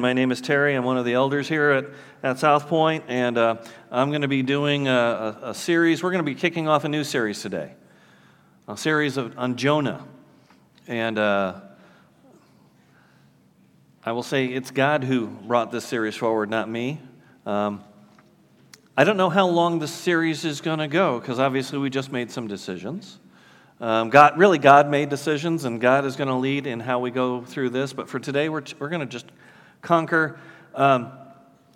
My name is Terry. I'm one of the elders here at, at South Point, and uh, I'm going to be doing a, a, a, series. We're going to be kicking off a new series today, a series of, on Jonah. And uh, I will say it's God who brought this series forward, not me. Um, I don't know how long this series is going to go because obviously we just made some decisions. Um, God, really, God made decisions, and God is going to lead in how we go through this. But for today, we're, we're going to just conquer um,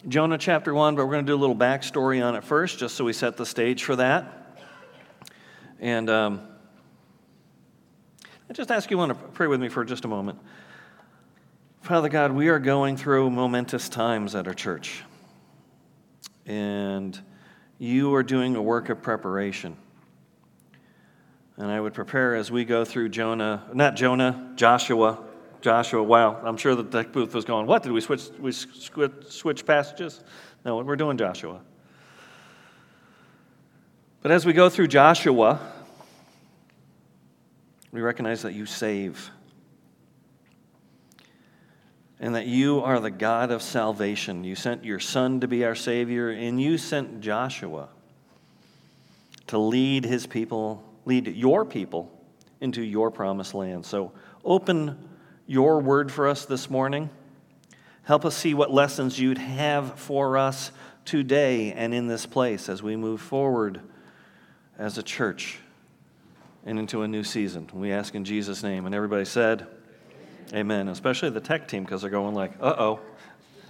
Jonah chapter 1, but we're going to do a little backstory on it first, just so we set the stage for that. And um, I just ask you want to pray with me for just a moment. Father God, we are going through momentous times at our church. And you are doing a work of preparation. And I would prepare as we go through Jonah, not Jonah, Joshua, Joshua, wow, I'm sure the tech booth was going, what, did we switch, we switch, switch passages? No, we're doing Joshua. But as we go through Joshua, we recognize that you save and that you are the God of salvation. You sent your Son to be our Savior, and you sent Joshua to lead his people, lead your people into your promised land. So open your word for us this morning. Help us see what lessons you'd have for us today and in this place as we move forward as a church and into a new season. We ask in Jesus' name. And everybody said, Amen. Especially the tech team because they're going like, uh oh.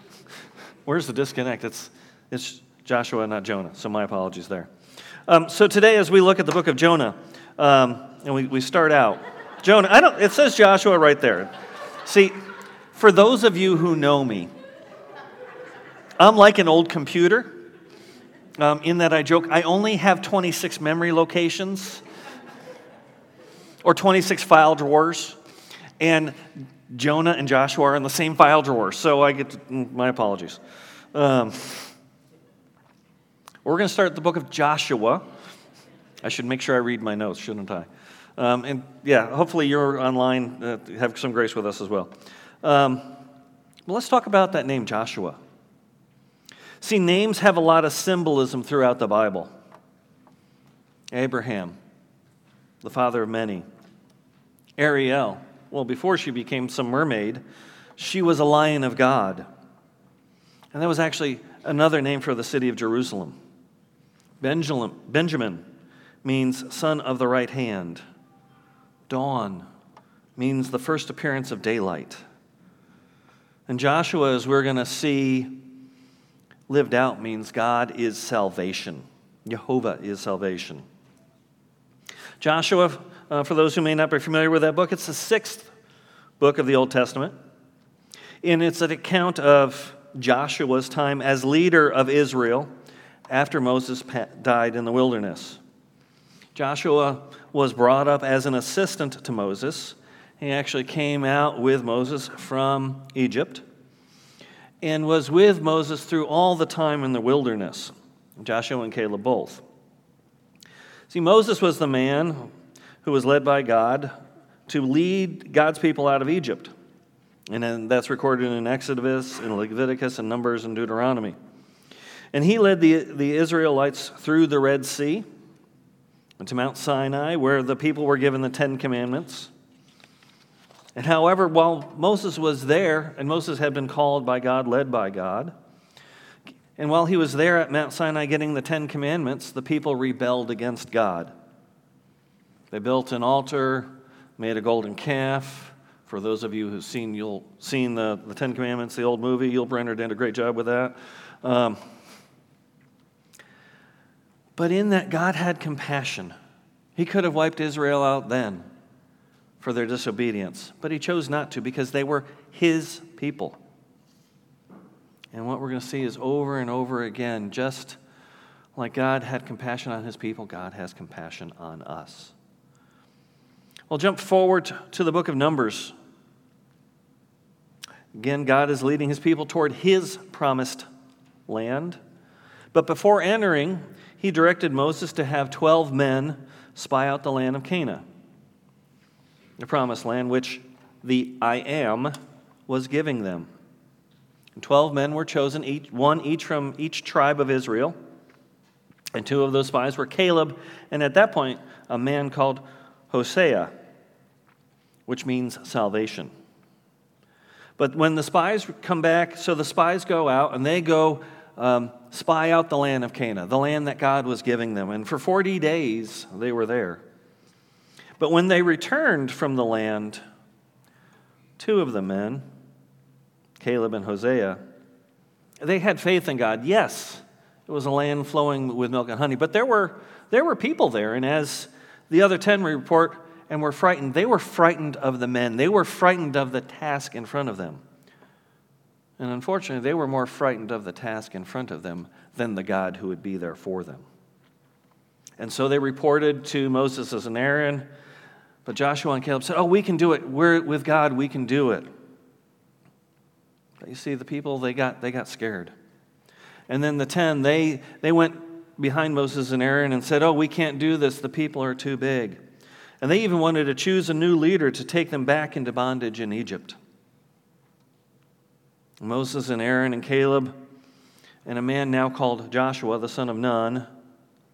Where's the disconnect? It's, it's Joshua, not Jonah. So my apologies there. Um, so today, as we look at the book of Jonah, um, and we, we start out, Jonah, I don't, it says Joshua right there. See, for those of you who know me, I'm like an old computer um, in that I joke, I only have 26 memory locations or 26 file drawers, and Jonah and Joshua are in the same file drawer, so I get to, mm, my apologies. Um, we're going to start the book of Joshua. I should make sure I read my notes, shouldn't I? Um, and yeah, hopefully you're online, uh, have some grace with us as well. Um, let's talk about that name, Joshua. See, names have a lot of symbolism throughout the Bible. Abraham, the father of many. Ariel, well, before she became some mermaid, she was a lion of God. And that was actually another name for the city of Jerusalem. Benjamin, Benjamin means son of the right hand. Dawn means the first appearance of daylight. And Joshua, as we're going to see lived out, means God is salvation. Jehovah is salvation. Joshua, uh, for those who may not be familiar with that book, it's the sixth book of the Old Testament. And it's an account of Joshua's time as leader of Israel after Moses died in the wilderness. Joshua was brought up as an assistant to Moses. He actually came out with Moses from Egypt and was with Moses through all the time in the wilderness. Joshua and Caleb both. See, Moses was the man who was led by God to lead God's people out of Egypt. And then that's recorded in Exodus, in Leviticus, and Numbers, and Deuteronomy. And he led the, the Israelites through the Red Sea to Mount Sinai, where the people were given the Ten Commandments. And however, while Moses was there, and Moses had been called by God, led by God, and while he was there at Mount Sinai getting the Ten Commandments, the people rebelled against God. They built an altar, made a golden calf. For those of you who've seen, you'll seen the, the Ten Commandments, the old movie, Yul Brynner did a great job with that. Um, but in that, God had compassion. He could have wiped Israel out then for their disobedience, but He chose not to because they were His people. And what we're going to see is over and over again, just like God had compassion on His people, God has compassion on us. We'll jump forward to the book of Numbers. Again, God is leading His people toward His promised land. But before entering, he directed Moses to have 12 men spy out the land of Canaan, the promised land which the I am was giving them. 12 men were chosen, each, one each from each tribe of Israel. And two of those spies were Caleb, and at that point, a man called Hosea, which means salvation. But when the spies come back, so the spies go out and they go um, spy out the land of Canaan, the land that God was giving them. And for 40 days, they were there. But when they returned from the land, two of the men, Caleb and Hosea, they had faith in God. Yes, it was a land flowing with milk and honey, but there were, there were people there. And as the other 10 report, and were frightened, they were frightened of the men. They were frightened of the task in front of them. And unfortunately, they were more frightened of the task in front of them than the God who would be there for them. And so they reported to Moses and Aaron, but Joshua and Caleb said, Oh, we can do it. We're with God, we can do it. But you see, the people, they got, they got scared. And then the 10, they, they went behind Moses and Aaron and said, Oh, we can't do this. The people are too big. And they even wanted to choose a new leader to take them back into bondage in Egypt. Moses and Aaron and Caleb and a man now called Joshua, the son of Nun,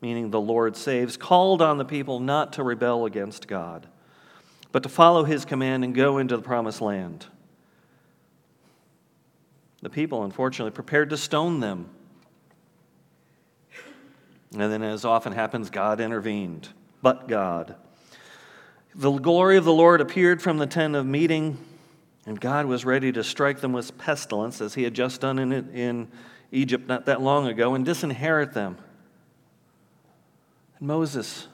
meaning the Lord saves, called on the people not to rebel against God, but to follow his command and go into the promised land. The people, unfortunately, prepared to stone them. And then, as often happens, God intervened. But God. The glory of the Lord appeared from the tent of meeting, and God was ready to strike them with pestilence, as he had just done in, in Egypt not that long ago, and disinherit them. And Moses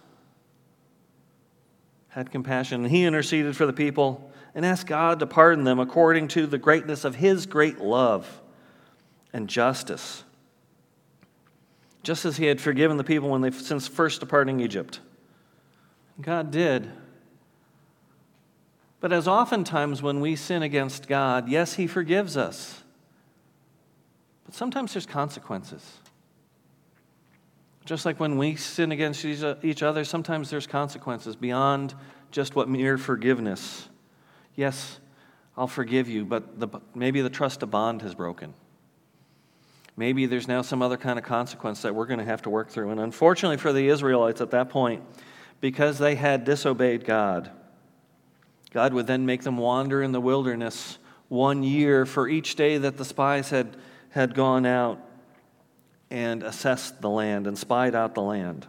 had compassion, and he interceded for the people and asked God to pardon them according to the greatness of his great love and justice, just as he had forgiven the people when they since first departing Egypt. God did. But as oftentimes when we sin against God, yes, he forgives us. But sometimes there's consequences. Just like when we sin against each other, sometimes there's consequences beyond just what mere forgiveness. Yes, I'll forgive you, but the, maybe the trust of bond has broken. Maybe there's now some other kind of consequence that we're going to have to work through. And unfortunately for the Israelites at that point, because they had disobeyed God, God would then make them wander in the wilderness one year for each day that the spies had, had gone out and assessed the land and spied out the land.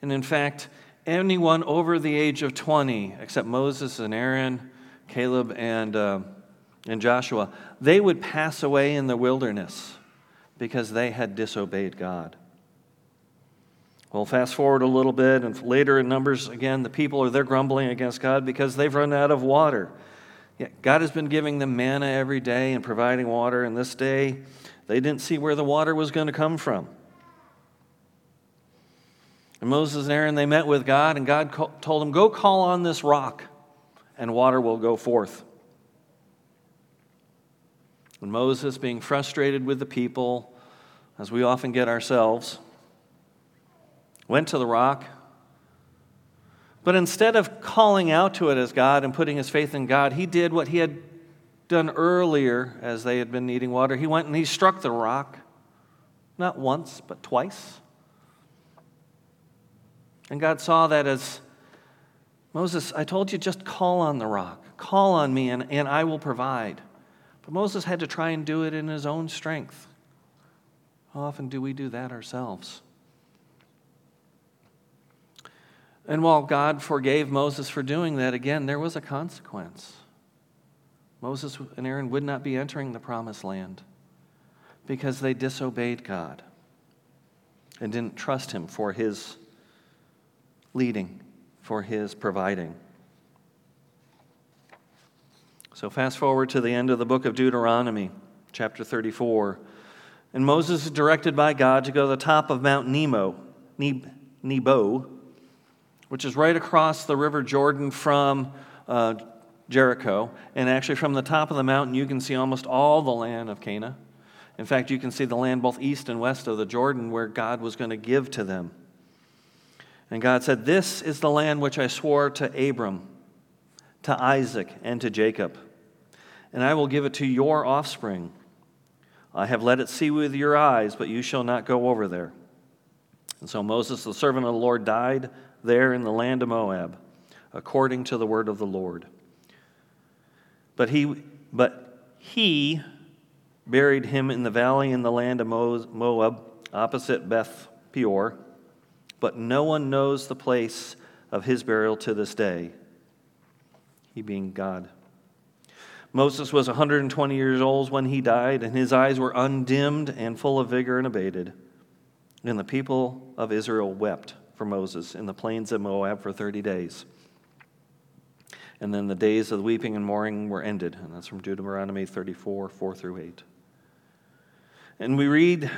And in fact, anyone over the age of 20, except Moses and Aaron, Caleb and, uh, and Joshua, they would pass away in the wilderness because they had disobeyed God. Well, fast forward a little bit, and later in Numbers, again, the people are there grumbling against God because they've run out of water. Yeah, God has been giving them manna every day and providing water, and this day they didn't see where the water was going to come from. And Moses and Aaron, they met with God, and God told them, Go call on this rock, and water will go forth. And Moses, being frustrated with the people, as we often get ourselves, went to the rock. But instead of calling out to it as God and putting his faith in God, he did what he had done earlier as they had been needing water. He went and he struck the rock, not once, but twice. And God saw that as Moses, I told you, just call on the rock, call on me, and, and I will provide. But Moses had to try and do it in his own strength. How often do we do that ourselves? And while God forgave Moses for doing that, again, there was a consequence. Moses and Aaron would not be entering the promised land because they disobeyed God and didn't trust Him for His leading, for His providing. So, fast forward to the end of the book of Deuteronomy, chapter 34. And Moses is directed by God to go to the top of Mount Nemo, Nebo, which is right across the River Jordan from uh, Jericho. And actually, from the top of the mountain, you can see almost all the land of Canaan. In fact, you can see the land both east and west of the Jordan where God was going to give to them. And God said, This is the land which I swore to Abram, to Isaac, and to Jacob. And I will give it to your offspring. I have let it see with your eyes, but you shall not go over there. And so Moses, the servant of the Lord, died there in the land of Moab, according to the word of the Lord. But he, but he buried him in the valley in the land of Moab, opposite Beth Peor. But no one knows the place of his burial to this day, he being God. Moses was 120 years old when he died, and his eyes were undimmed and full of vigor and abated. And the people of Israel wept for Moses in the plains of Moab for 30 days. And then the days of weeping and mourning were ended. And that's from Deuteronomy 34, 4 through 8. And we read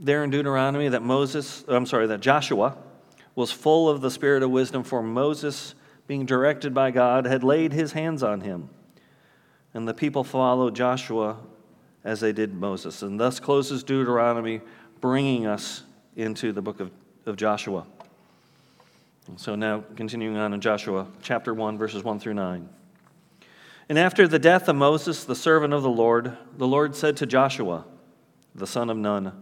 there in Deuteronomy that Moses, I'm sorry, that Joshua was full of the spirit of wisdom, for Moses, being directed by God, had laid his hands on him. And the people followed Joshua as they did Moses. And thus closes Deuteronomy, bringing us into the book of, of Joshua. So now, continuing on in Joshua chapter 1, verses 1 through 9. And after the death of Moses, the servant of the Lord, the Lord said to Joshua, the son of Nun,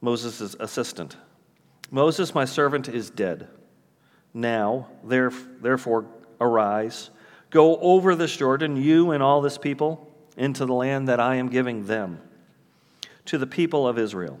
Moses' assistant, Moses, my servant, is dead. Now, therefore, arise, go over this Jordan, you and all this people, into the land that I am giving them, to the people of Israel.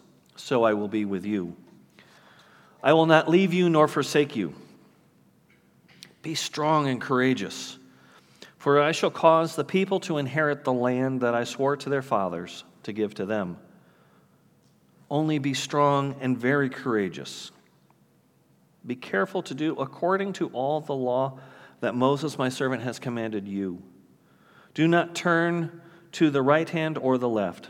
so I will be with you. I will not leave you nor forsake you. Be strong and courageous, for I shall cause the people to inherit the land that I swore to their fathers to give to them. Only be strong and very courageous. Be careful to do according to all the law that Moses, my servant, has commanded you. Do not turn to the right hand or the left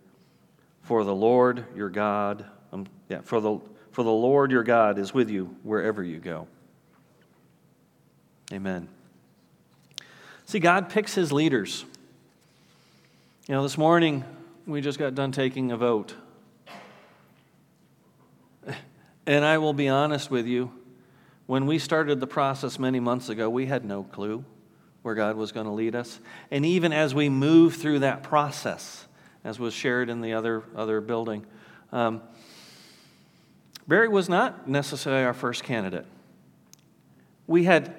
For the Lord your God, um, yeah, for the, for the Lord your God is with you wherever you go. Amen. See, God picks his leaders. You know, this morning we just got done taking a vote. And I will be honest with you, when we started the process many months ago, we had no clue where God was going to lead us. And even as we move through that process, as was shared in the other, other building. Um, Barry was not necessarily our first candidate. We had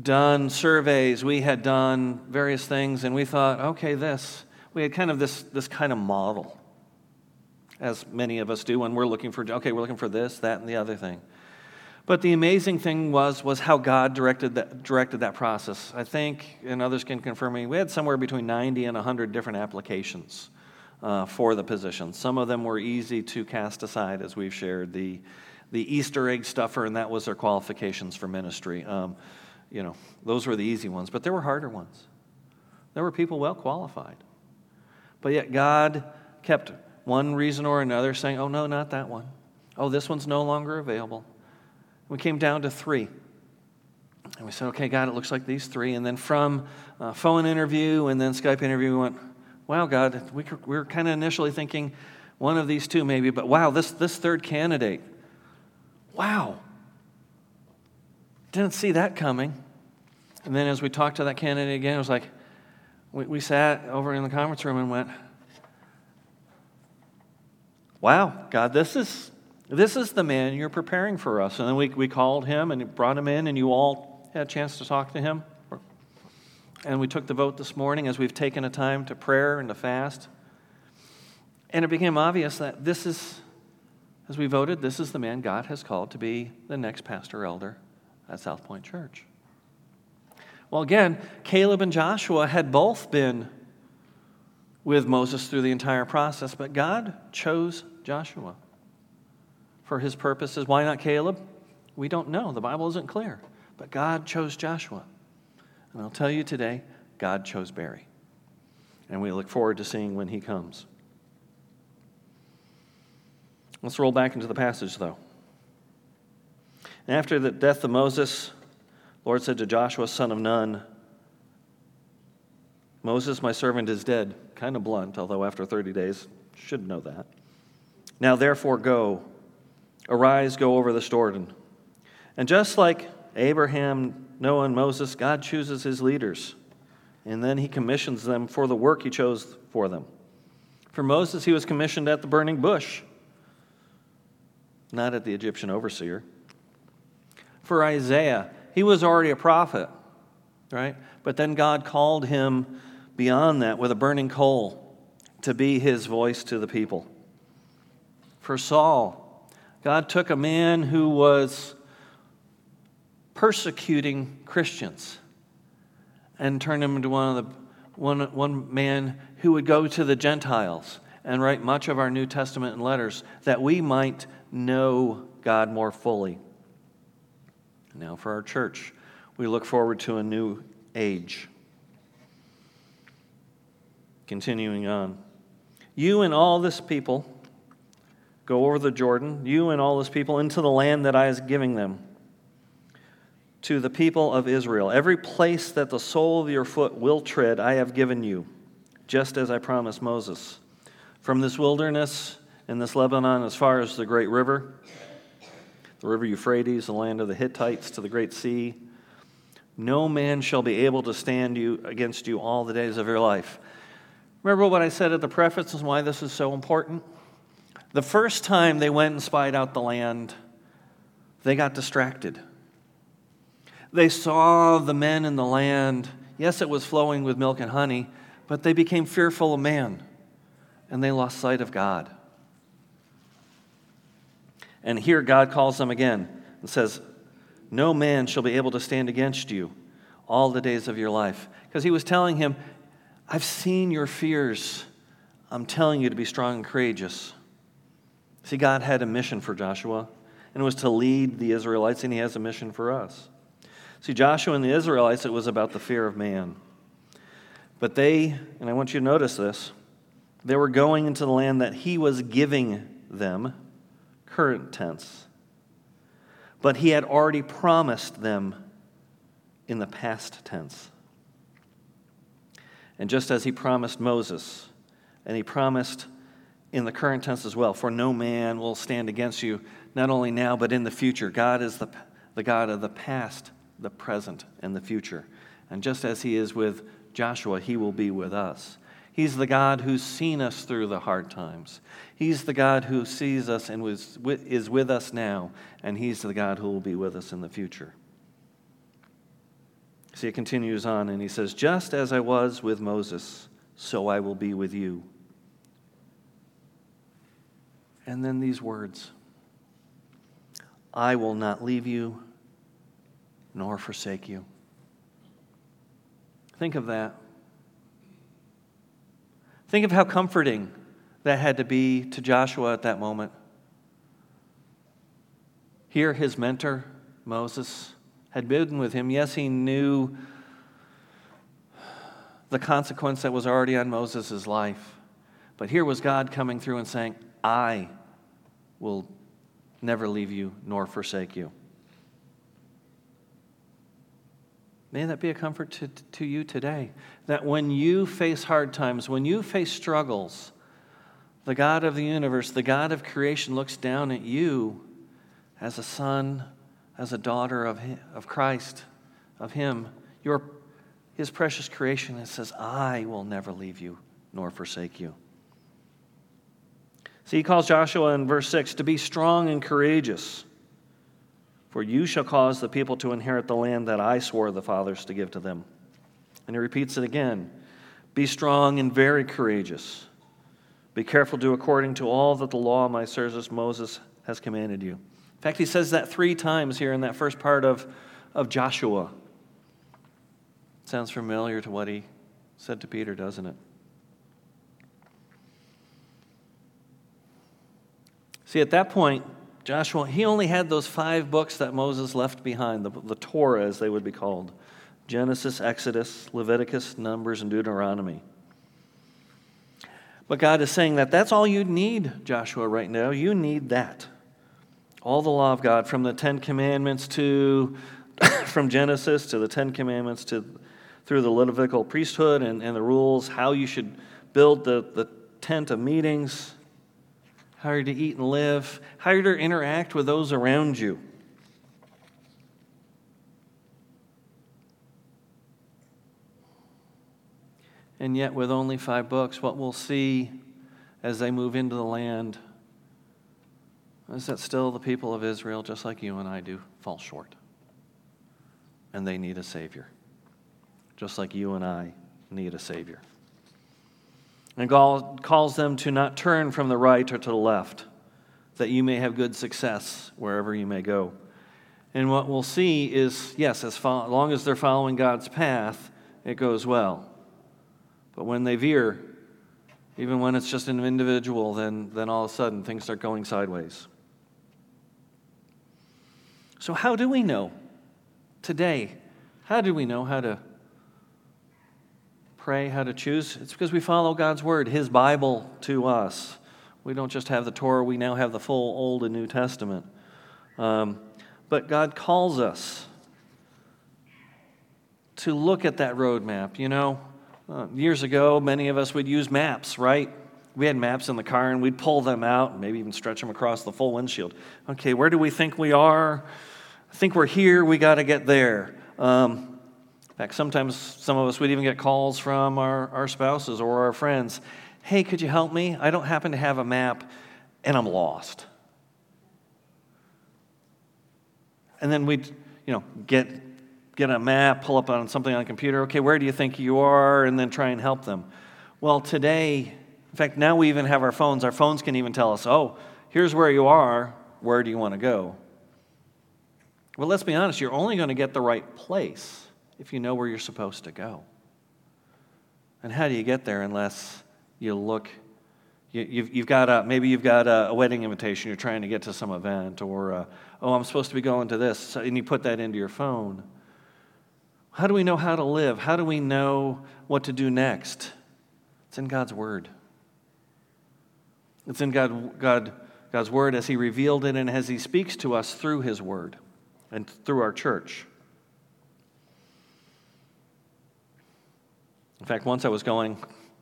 done surveys, we had done various things, and we thought, okay, this. We had kind of this, this kind of model, as many of us do when we're looking for, okay, we're looking for this, that, and the other thing. But the amazing thing was, was how God directed that, directed that process. I think, and others can confirm me, we had somewhere between 90 and 100 different applications uh, for the position. Some of them were easy to cast aside, as we've shared. The, the Easter egg stuffer, and that was their qualifications for ministry. Um, you know, those were the easy ones, but there were harder ones. There were people well qualified. But yet God kept one reason or another saying, oh, no, not that one. Oh, this one's no longer available. We came down to three. And we said, okay, God, it looks like these three. And then from uh, phone interview and then Skype interview, we went, wow, God, we, we were kind of initially thinking one of these two maybe, but wow, this, this third candidate, wow. Didn't see that coming. And then as we talked to that candidate again, it was like, we, we sat over in the conference room and went, wow, God, this is, this is the man you're preparing for us. And then we, we called him and brought him in, and you all had a chance to talk to him. And we took the vote this morning as we've taken a time to prayer and to fast. And it became obvious that this is, as we voted, this is the man God has called to be the next pastor elder at South Point Church. Well, again, Caleb and Joshua had both been with Moses through the entire process, but God chose Joshua for his purposes. Why not Caleb? We don't know. The Bible isn't clear. But God chose Joshua. And I'll tell you today, God chose Barry. And we look forward to seeing when he comes. Let's roll back into the passage, though. And after the death of Moses, Lord said to Joshua, son of Nun, Moses, my servant, is dead. Kind of blunt, although after 30 days, should know that. Now, therefore, go. Arise, go over this Jordan. And just like Abraham, Noah, and Moses, God chooses his leaders. And then he commissions them for the work he chose for them. For Moses, he was commissioned at the burning bush, not at the Egyptian overseer. For Isaiah, he was already a prophet, right? But then God called him beyond that with a burning coal to be his voice to the people. For Saul, God took a man who was persecuting Christians and turned him into one of the one, one man who would go to the Gentiles and write much of our New Testament and letters that we might know God more fully. Now, for our church, we look forward to a new age. Continuing on. You and all this people go over the Jordan, you and all this people, into the land that I is giving them to the people of Israel. Every place that the sole of your foot will tread, I have given you, just as I promised Moses. From this wilderness and this Lebanon as far as the great river, the river Euphrates, the land of the Hittites, to the great sea. No man shall be able to stand you against you all the days of your life. Remember what I said at the preface and why this is so important? The first time they went and spied out the land, they got distracted. They saw the men in the land. Yes, it was flowing with milk and honey, but they became fearful of man and they lost sight of God. And here God calls them again and says, No man shall be able to stand against you all the days of your life. Because he was telling him, I've seen your fears. I'm telling you to be strong and courageous. See, God had a mission for Joshua, and it was to lead the Israelites, and he has a mission for us. See, Joshua and the Israelites, it was about the fear of man. But they, and I want you to notice this, they were going into the land that he was giving them current tense. But he had already promised them in the past tense. And just as he promised Moses, and he promised in the current tense as well, for no man will stand against you, not only now, but in the future. God is the, the God of the past, the present, and the future. And just as he is with Joshua, he will be with us. He's the God who's seen us through the hard times. He's the God who sees us and was, is with us now, and He's the God who will be with us in the future. See, it continues on, and he says, Just as I was with Moses, so I will be with you. And then these words I will not leave you nor forsake you. Think of that. Think of how comforting that had to be to Joshua at that moment. Here, his mentor, Moses, had been with him. Yes, he knew the consequence that was already on Moses' life. But here was God coming through and saying, I will never leave you nor forsake you. May that be a comfort to, to you today. That when you face hard times, when you face struggles, the God of the universe, the God of creation, looks down at you as a son, as a daughter of, him, of Christ, of Him, your, His precious creation, and says, I will never leave you nor forsake you. See, he calls Joshua in verse 6 to be strong and courageous. For you shall cause the people to inherit the land that I swore the fathers to give to them. And he repeats it again Be strong and very courageous, Be careful do according to all that the law of my servant Moses has commanded you. In fact, he says that three times here in that first part of, of Joshua. Sounds familiar to what he said to Peter, doesn't it? See, at that point, Joshua, he only had those five books that Moses left behind, the, the Torah, as they would be called Genesis, Exodus, Leviticus, Numbers, and Deuteronomy. But God is saying that that's all you need, Joshua, right now. You need that. All the law of God, from the Ten Commandments to, from Genesis to the Ten Commandments to through the Levitical priesthood and, and the rules, how you should build the, the tent of meetings, how you're to eat and live, how you're to interact with those around you. And yet, with only five books, what we'll see as they move into the land is that still the people of Israel, just like you and I do, fall short. And they need a Savior, just like you and I need a Savior. And God calls them to not turn from the right or to the left, that you may have good success wherever you may go. And what we'll see is yes, as long as they're following God's path, it goes well. But when they veer, even when it's just an individual, then, then all of a sudden things start going sideways. So, how do we know today? How do we know how to pray, how to choose? It's because we follow God's Word, His Bible to us. We don't just have the Torah, we now have the full Old and New Testament. Um, but God calls us to look at that roadmap. You know, uh, years ago, many of us would use maps, right? We had maps in the car and we'd pull them out and maybe even stretch them across the full windshield. Okay, where do we think we are? I think we're here, we got to get there. Um, sometimes some of us would even get calls from our, our spouses or our friends Hey, could you help me? I don't happen to have a map and I'm lost. And then we'd, you know, get, get a map, pull up on something on a computer. Okay, where do you think you are? And then try and help them. Well, today, in fact, now we even have our phones. Our phones can even tell us, oh, here's where you are. Where do you want to go? Well, let's be honest, you're only going to get the right place if you know where you're supposed to go. And how do you get there unless you look? You, you've, you've got a, maybe you've got a, a, wedding invitation, you're trying to get to some event, or, uh, oh, I'm supposed to be going to this, and you put that into your phone. How do we know how to live? How do we know what to do next? It's in God's Word. It's in God, God, God's Word as He revealed it and as He speaks to us through His Word and through our church. In fact, once I was going,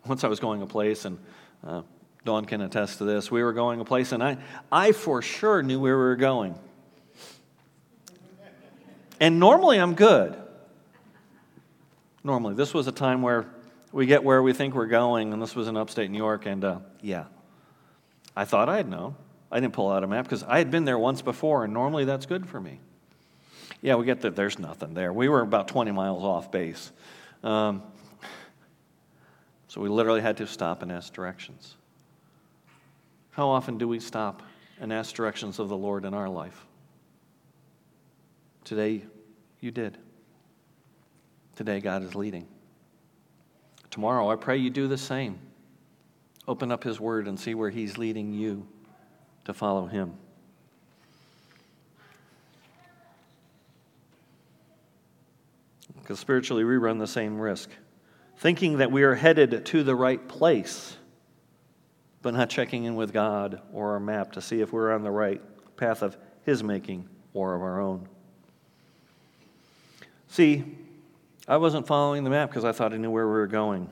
once I was going a place, and uh, Dawn can attest to this. We were going a place, and I, I for sure knew where we were going. And normally I'm good. Normally, this was a time where we get where we think we're going, and this was in upstate New York, and uh, yeah, I thought I had known. I didn't pull out a map because I had been there once before, and normally that's good for me. Yeah, we get that there's nothing there. We were about 20 miles off base. Um, so we literally had to stop and ask directions. How often do we stop and ask directions of the Lord in our life? Today, you did. Today, God is leading. Tomorrow, I pray you do the same. Open up His Word and see where He's leading you to follow Him. Because spiritually, we run the same risk thinking that we are headed to the right place, but not checking in with God or our map to see if we're on the right path of His making or of our own. See, I wasn't following the map because I thought I knew where we were going.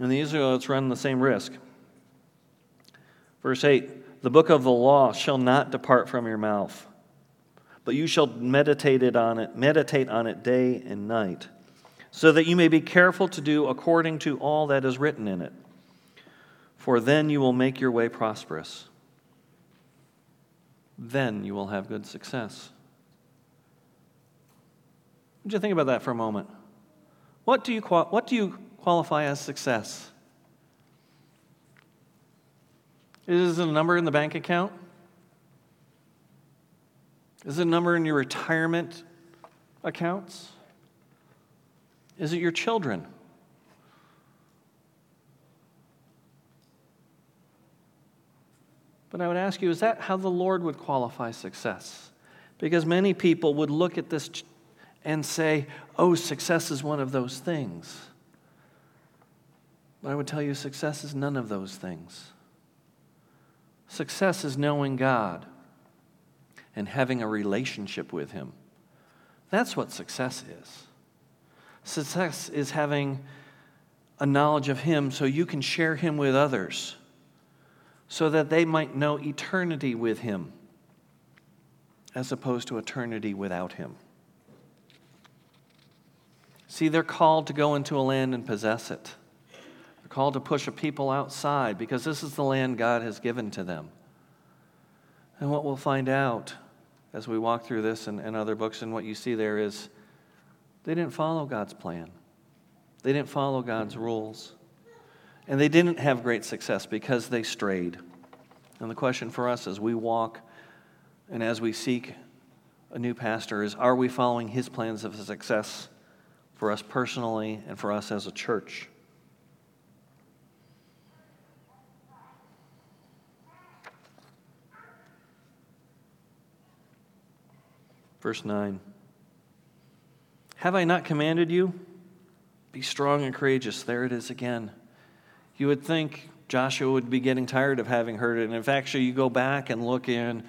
And the Israelites run the same risk. Verse 8 The book of the law shall not depart from your mouth, but you shall meditate it on it, meditate on it day and night so that you may be careful to do according to all that is written in it. For then you will make your way prosperous. Then you will have good success. Would you think about that for a moment? What do you, what do you qualify as success? Is it a number in the bank account? Is it a number in your retirement accounts? Is it your children? But I would ask you, is that how the Lord would qualify success? Because many people would look at this and say, oh, success is one of those things. But I would tell you, success is none of those things. Success is knowing God and having a relationship with Him. That's what success is. Success is having a knowledge of Him so you can share Him with others, so that they might know eternity with Him as opposed to eternity without Him. See, they're called to go into a land and possess it. They're called to push a people outside because this is the land God has given to them. And what we'll find out as we walk through this and, and other books, and what you see there is they didn't follow God's plan, they didn't follow God's rules. And they didn't have great success because they strayed. And the question for us as we walk and as we seek a new pastor is are we following his plans of success for us personally and for us as a church? Verse 9 Have I not commanded you? Be strong and courageous. There it is again. You would think Joshua would be getting tired of having heard it. And if actually you go back and look in,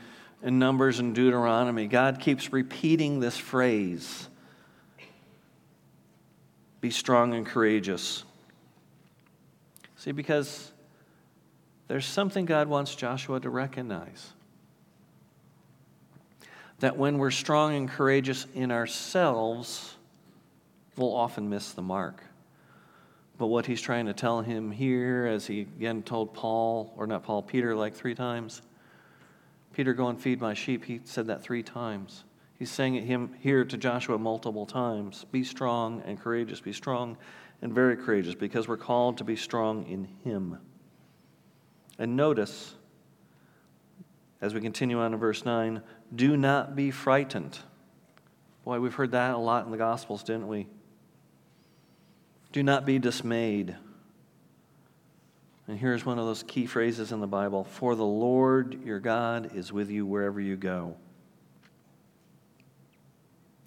in Numbers and Deuteronomy, God keeps repeating this phrase Be strong and courageous. See, because there's something God wants Joshua to recognize that when we're strong and courageous in ourselves, we'll often miss the mark. But what he's trying to tell him here, as he again told Paul, or not Paul, Peter, like three times Peter, go and feed my sheep. He said that three times. He's saying it him here to Joshua multiple times. Be strong and courageous. Be strong and very courageous because we're called to be strong in him. And notice, as we continue on in verse 9, do not be frightened. Boy, we've heard that a lot in the Gospels, didn't we? Do not be dismayed. And here's one of those key phrases in the Bible For the Lord your God is with you wherever you go.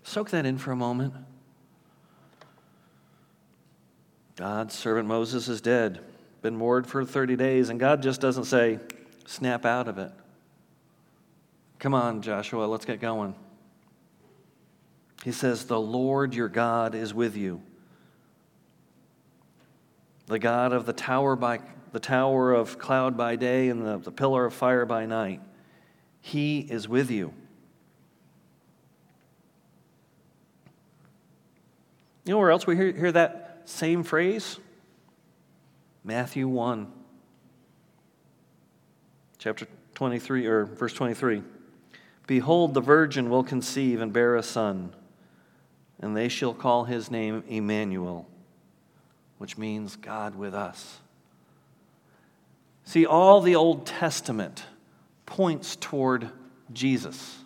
Soak that in for a moment. God's servant Moses is dead, been moored for 30 days, and God just doesn't say, snap out of it. Come on, Joshua, let's get going. He says, The Lord your God is with you. The God of the tower by the tower of cloud by day and the, the pillar of fire by night. He is with you. You know where else we hear, hear that same phrase? Matthew 1, chapter 23, or verse 23. Behold, the virgin will conceive and bear a son, and they shall call his name Emmanuel, which means God with us. See, all the Old Testament points toward Jesus,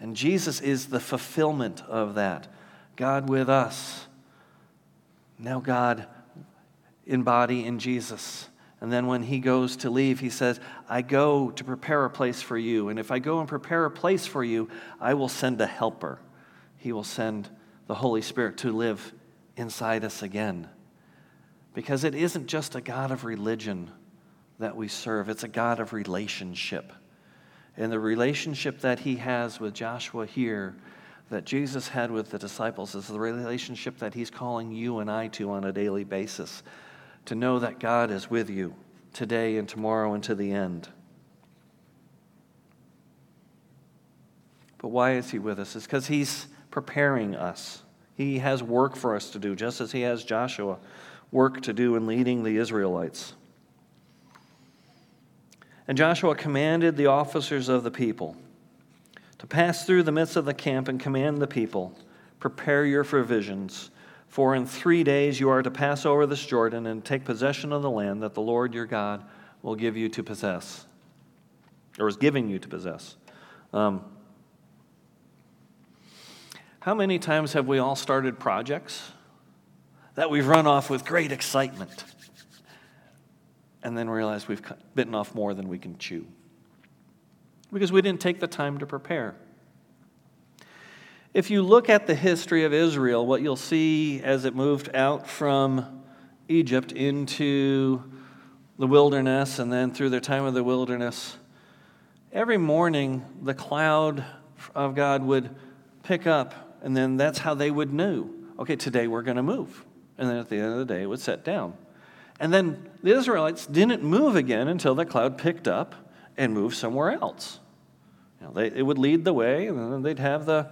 and Jesus is the fulfillment of that. God with us. Now, God in body in Jesus. And then when he goes to leave, he says, I go to prepare a place for you. And if I go and prepare a place for you, I will send a helper. He will send the Holy Spirit to live inside us again. Because it isn't just a God of religion that we serve, it's a God of relationship. And the relationship that he has with Joshua here, that Jesus had with the disciples, is the relationship that he's calling you and I to on a daily basis to know that God is with you today and tomorrow and to the end. But why is He with us? It's because He's preparing us. He has work for us to do, just as He has Joshua work to do in leading the Israelites. And Joshua commanded the officers of the people to pass through the midst of the camp and command the people prepare your provisions for in three days you are to pass over this Jordan and take possession of the land that the Lord your God will give you to possess. or is giving you to possess. Um, how many times have we all started projects that we've run off with great excitement and then realize we've bitten off more than we can chew? Because we didn't take the time to prepare. If you look at the history of Israel, what you'll see as it moved out from Egypt into the wilderness and then through their time of the wilderness, every morning the cloud of God would pick up and then that's how they would know okay, today we're going to move. And then at the end of the day, it would set down. And then the Israelites didn't move again until the cloud picked up and moved somewhere else. You know, they, it would lead the way, and then they'd have the,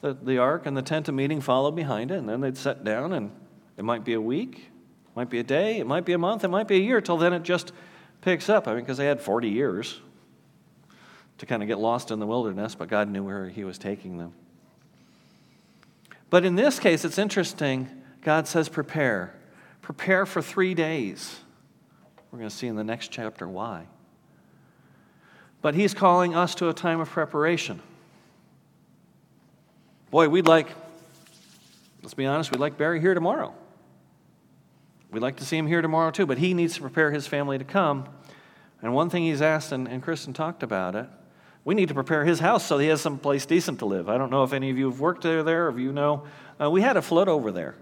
the, the ark and the tent of meeting follow behind it, and then they'd set down, and it might be a week, it might be a day, it might be a month, it might be a year, till then it just picks up. I mean, because they had 40 years to kind of get lost in the wilderness, but God knew where He was taking them. But in this case, it's interesting. God says, prepare. Prepare for three days. We're going to see in the next chapter why. But He's calling us to a time of preparation. Boy, we'd like, let's be honest, we'd like Barry here tomorrow. We'd like to see him here tomorrow too, but he needs to prepare his family to come. And one thing he's asked, and, and Kristen talked about it, we need to prepare his house so he has some place decent to live. I don't know if any of you have worked there, there or if you know. Uh, we had a flood over there.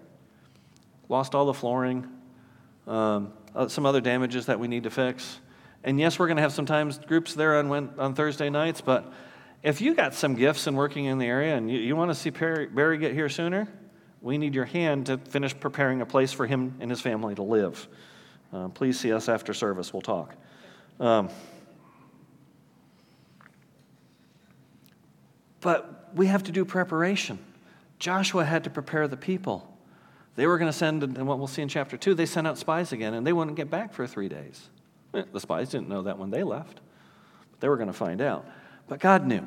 Lost all the flooring, um, uh, some other damages that we need to fix. And yes, we're going to have sometimes groups there on, on Thursday nights, but if you got some gifts and working in the area and you, you want to see Perry, Barry get here sooner, we need your hand to finish preparing a place for him and his family to live. Uh, please see us after service. We'll talk. Um, But we have to do preparation. Joshua had to prepare the people. They were going to send, and what we'll see in chapter 2, they sent out spies again, and they wouldn't get back for three days. Eh, the spies didn't know that when they left, but they were going to find out. But God knew.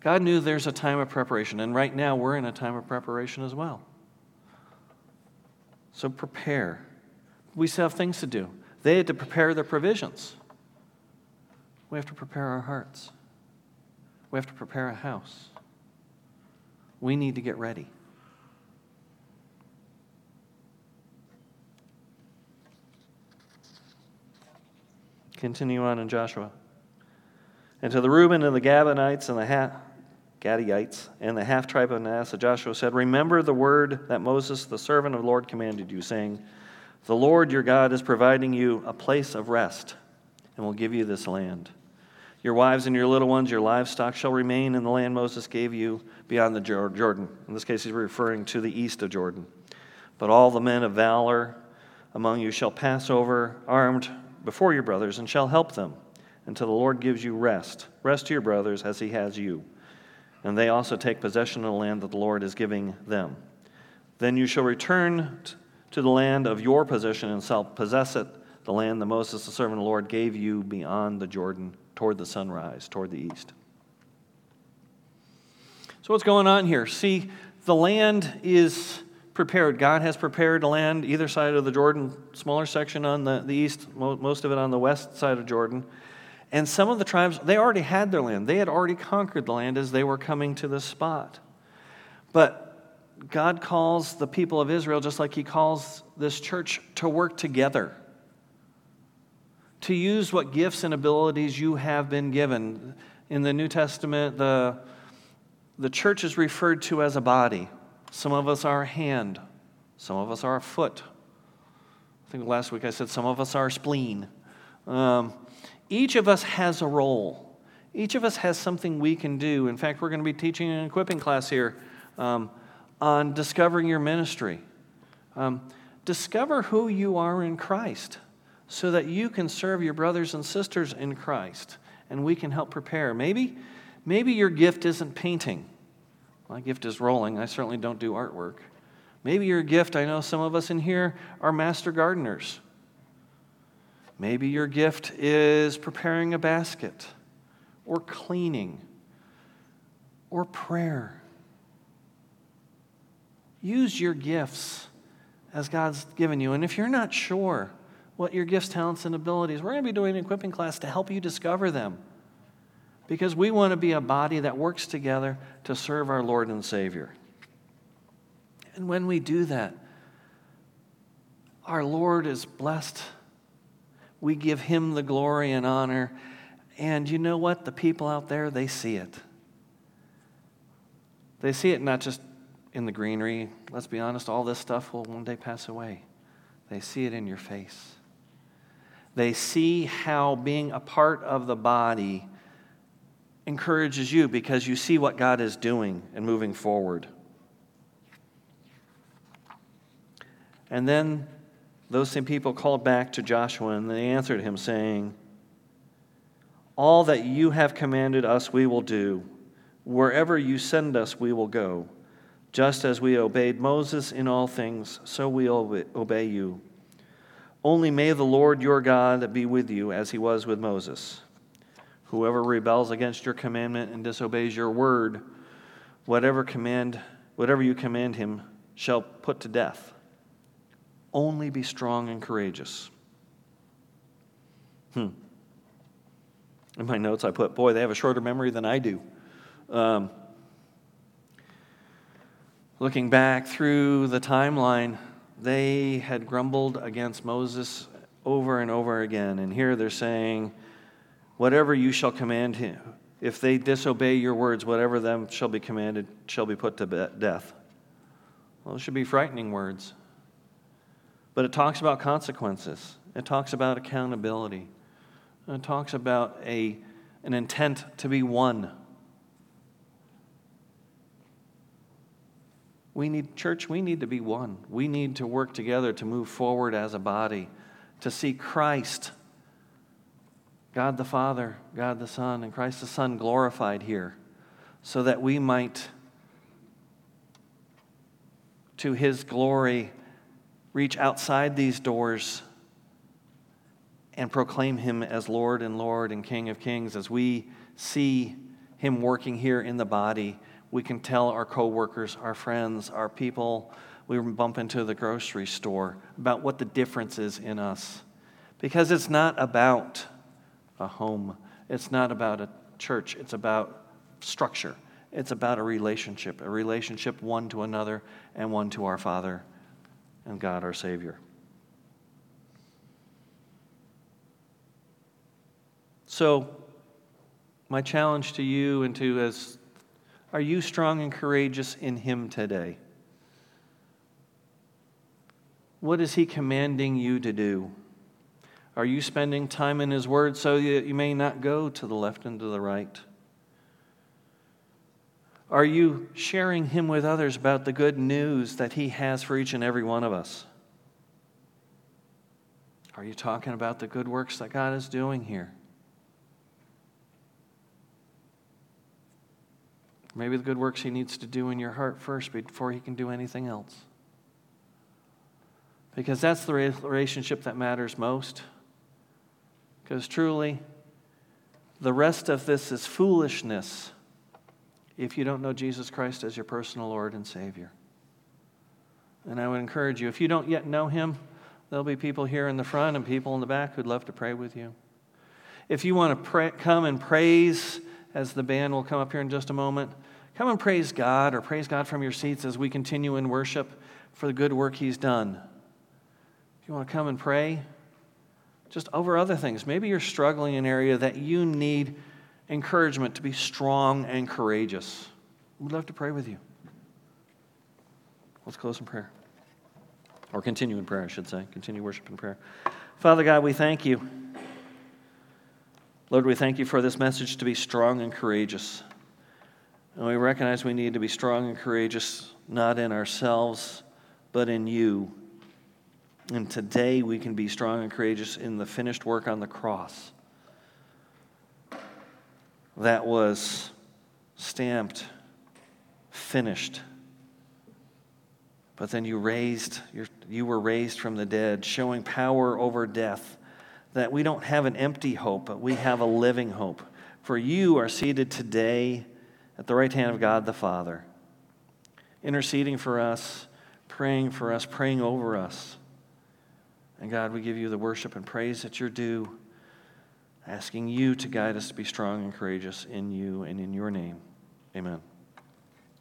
God knew there's a time of preparation, and right now we're in a time of preparation as well. So prepare. We still have things to do. They had to prepare their provisions. We have to prepare our hearts. We have to prepare a house. We need to get ready. Continue on in Joshua. And to the Reuben and the Gabonites and the ha- Gadites and the half tribe of Manasseh, Joshua said, Remember the word that Moses, the servant of the Lord, commanded you, saying, The Lord your God is providing you a place of rest and will give you this land. Your wives and your little ones, your livestock shall remain in the land Moses gave you beyond the Jordan. In this case, he's referring to the east of Jordan. But all the men of valor among you shall pass over armed before your brothers and shall help them until the Lord gives you rest. Rest to your brothers as he has you. And they also take possession of the land that the Lord is giving them. Then you shall return to the land of your possession and shall possess it, the land that Moses, the servant of the Lord, gave you beyond the Jordan toward the sunrise, toward the east. So, what's going on here? See, the land is prepared. God has prepared land either side of the Jordan, smaller section on the, the east, most of it on the west side of Jordan. And some of the tribes, they already had their land. They had already conquered the land as they were coming to this spot. But God calls the people of Israel, just like He calls this church, to work together to use what gifts and abilities you have been given. In the New Testament, the, the church is referred to as a body. Some of us are a hand, some of us are a foot. I think last week I said some of us are a spleen. Um, each of us has a role. Each of us has something we can do. In fact, we're going to be teaching an equipping class here um, on discovering your ministry. Um, discover who you are in Christ so that you can serve your brothers and sisters in Christ and we can help prepare. Maybe, maybe your gift isn't painting. My gift is rolling. I certainly don't do artwork. Maybe your gift, I know some of us in here are master gardeners. Maybe your gift is preparing a basket or cleaning or prayer. Use your gifts as God's given you. And if you're not sure, what your gifts, talents, and abilities. We're going to be doing an equipping class to help you discover them. Because we want to be a body that works together to serve our Lord and Savior. And when we do that, our Lord is blessed. We give him the glory and honor. And you know what? The people out there, they see it. They see it not just in the greenery. Let's be honest, all this stuff will one day pass away. They see it in your face. They see how being a part of the body encourages you because you see what God is doing and moving forward. And then those same people called back to Joshua and they answered him, saying, All that you have commanded us, we will do. Wherever you send us, we will go. Just as we obeyed Moses in all things, so we obey you. Only may the Lord your God be with you as he was with Moses. Whoever rebels against your commandment and disobeys your word, whatever command, whatever you command him, shall put to death. Only be strong and courageous. Hmm. In my notes, I put, boy, they have a shorter memory than I do. Um, looking back through the timeline, they had grumbled against Moses over and over again. And here they're saying, Whatever you shall command him, if they disobey your words, whatever them shall be commanded shall be put to death. Well, those should be frightening words. But it talks about consequences, it talks about accountability, it talks about a, an intent to be one. We need, church, we need to be one. We need to work together to move forward as a body, to see Christ God the Father, God the Son, and Christ the Son glorified here so that we might, to his glory, reach outside these doors and proclaim him as Lord and Lord and King of Kings. As we see him working here in the body, we can tell our coworkers, our friends, our people we bump into the grocery store about what the difference is in us. Because it's not about a home. It's not about a church, it's about structure. It's about a relationship, a relationship one to another and one to our Father and God our Savior. So, my challenge to you and to as are you strong and courageous in Him today? What is He commanding you to do? Are you spending time in His Word so that you may not go to the left and to the right? Are you sharing Him with others about the good news that He has for each and every one of us? Are you talking about the good works that God is doing here? Maybe the good works He needs to do in your heart first before He can do anything else. Because that's the relationship that matters most. Because truly, the rest of this is foolishness if you don't know Jesus Christ as your personal Lord and Savior. And I would encourage you, if you don't yet know Him, there'll be people here in the front and people in the back who'd love to pray with you. If you want to pray, come and praise, as the band will come up here in just a moment, come and praise God or praise God from your seats as we continue in worship for the good work He's done. If you want to come and pray, just over other things. Maybe you're struggling in an area that you need encouragement to be strong and courageous. We'd love to pray with you. Let's close in prayer. Or continue in prayer, I should say. Continue worship in prayer. Father God, we thank you. Lord, we thank you for this message to be strong and courageous. And we recognize we need to be strong and courageous, not in ourselves, but in you. And today we can be strong and courageous in the finished work on the cross. That was stamped, finished. But then you raised, you were raised from the dead, showing power over death. That we don't have an empty hope, but we have a living hope. For you are seated today at the right hand of God the Father, interceding for us, praying for us, praying over us. And God, we give you the worship and praise that you're due. asking you to guide us to be strong and courageous in you and in your name. Amen.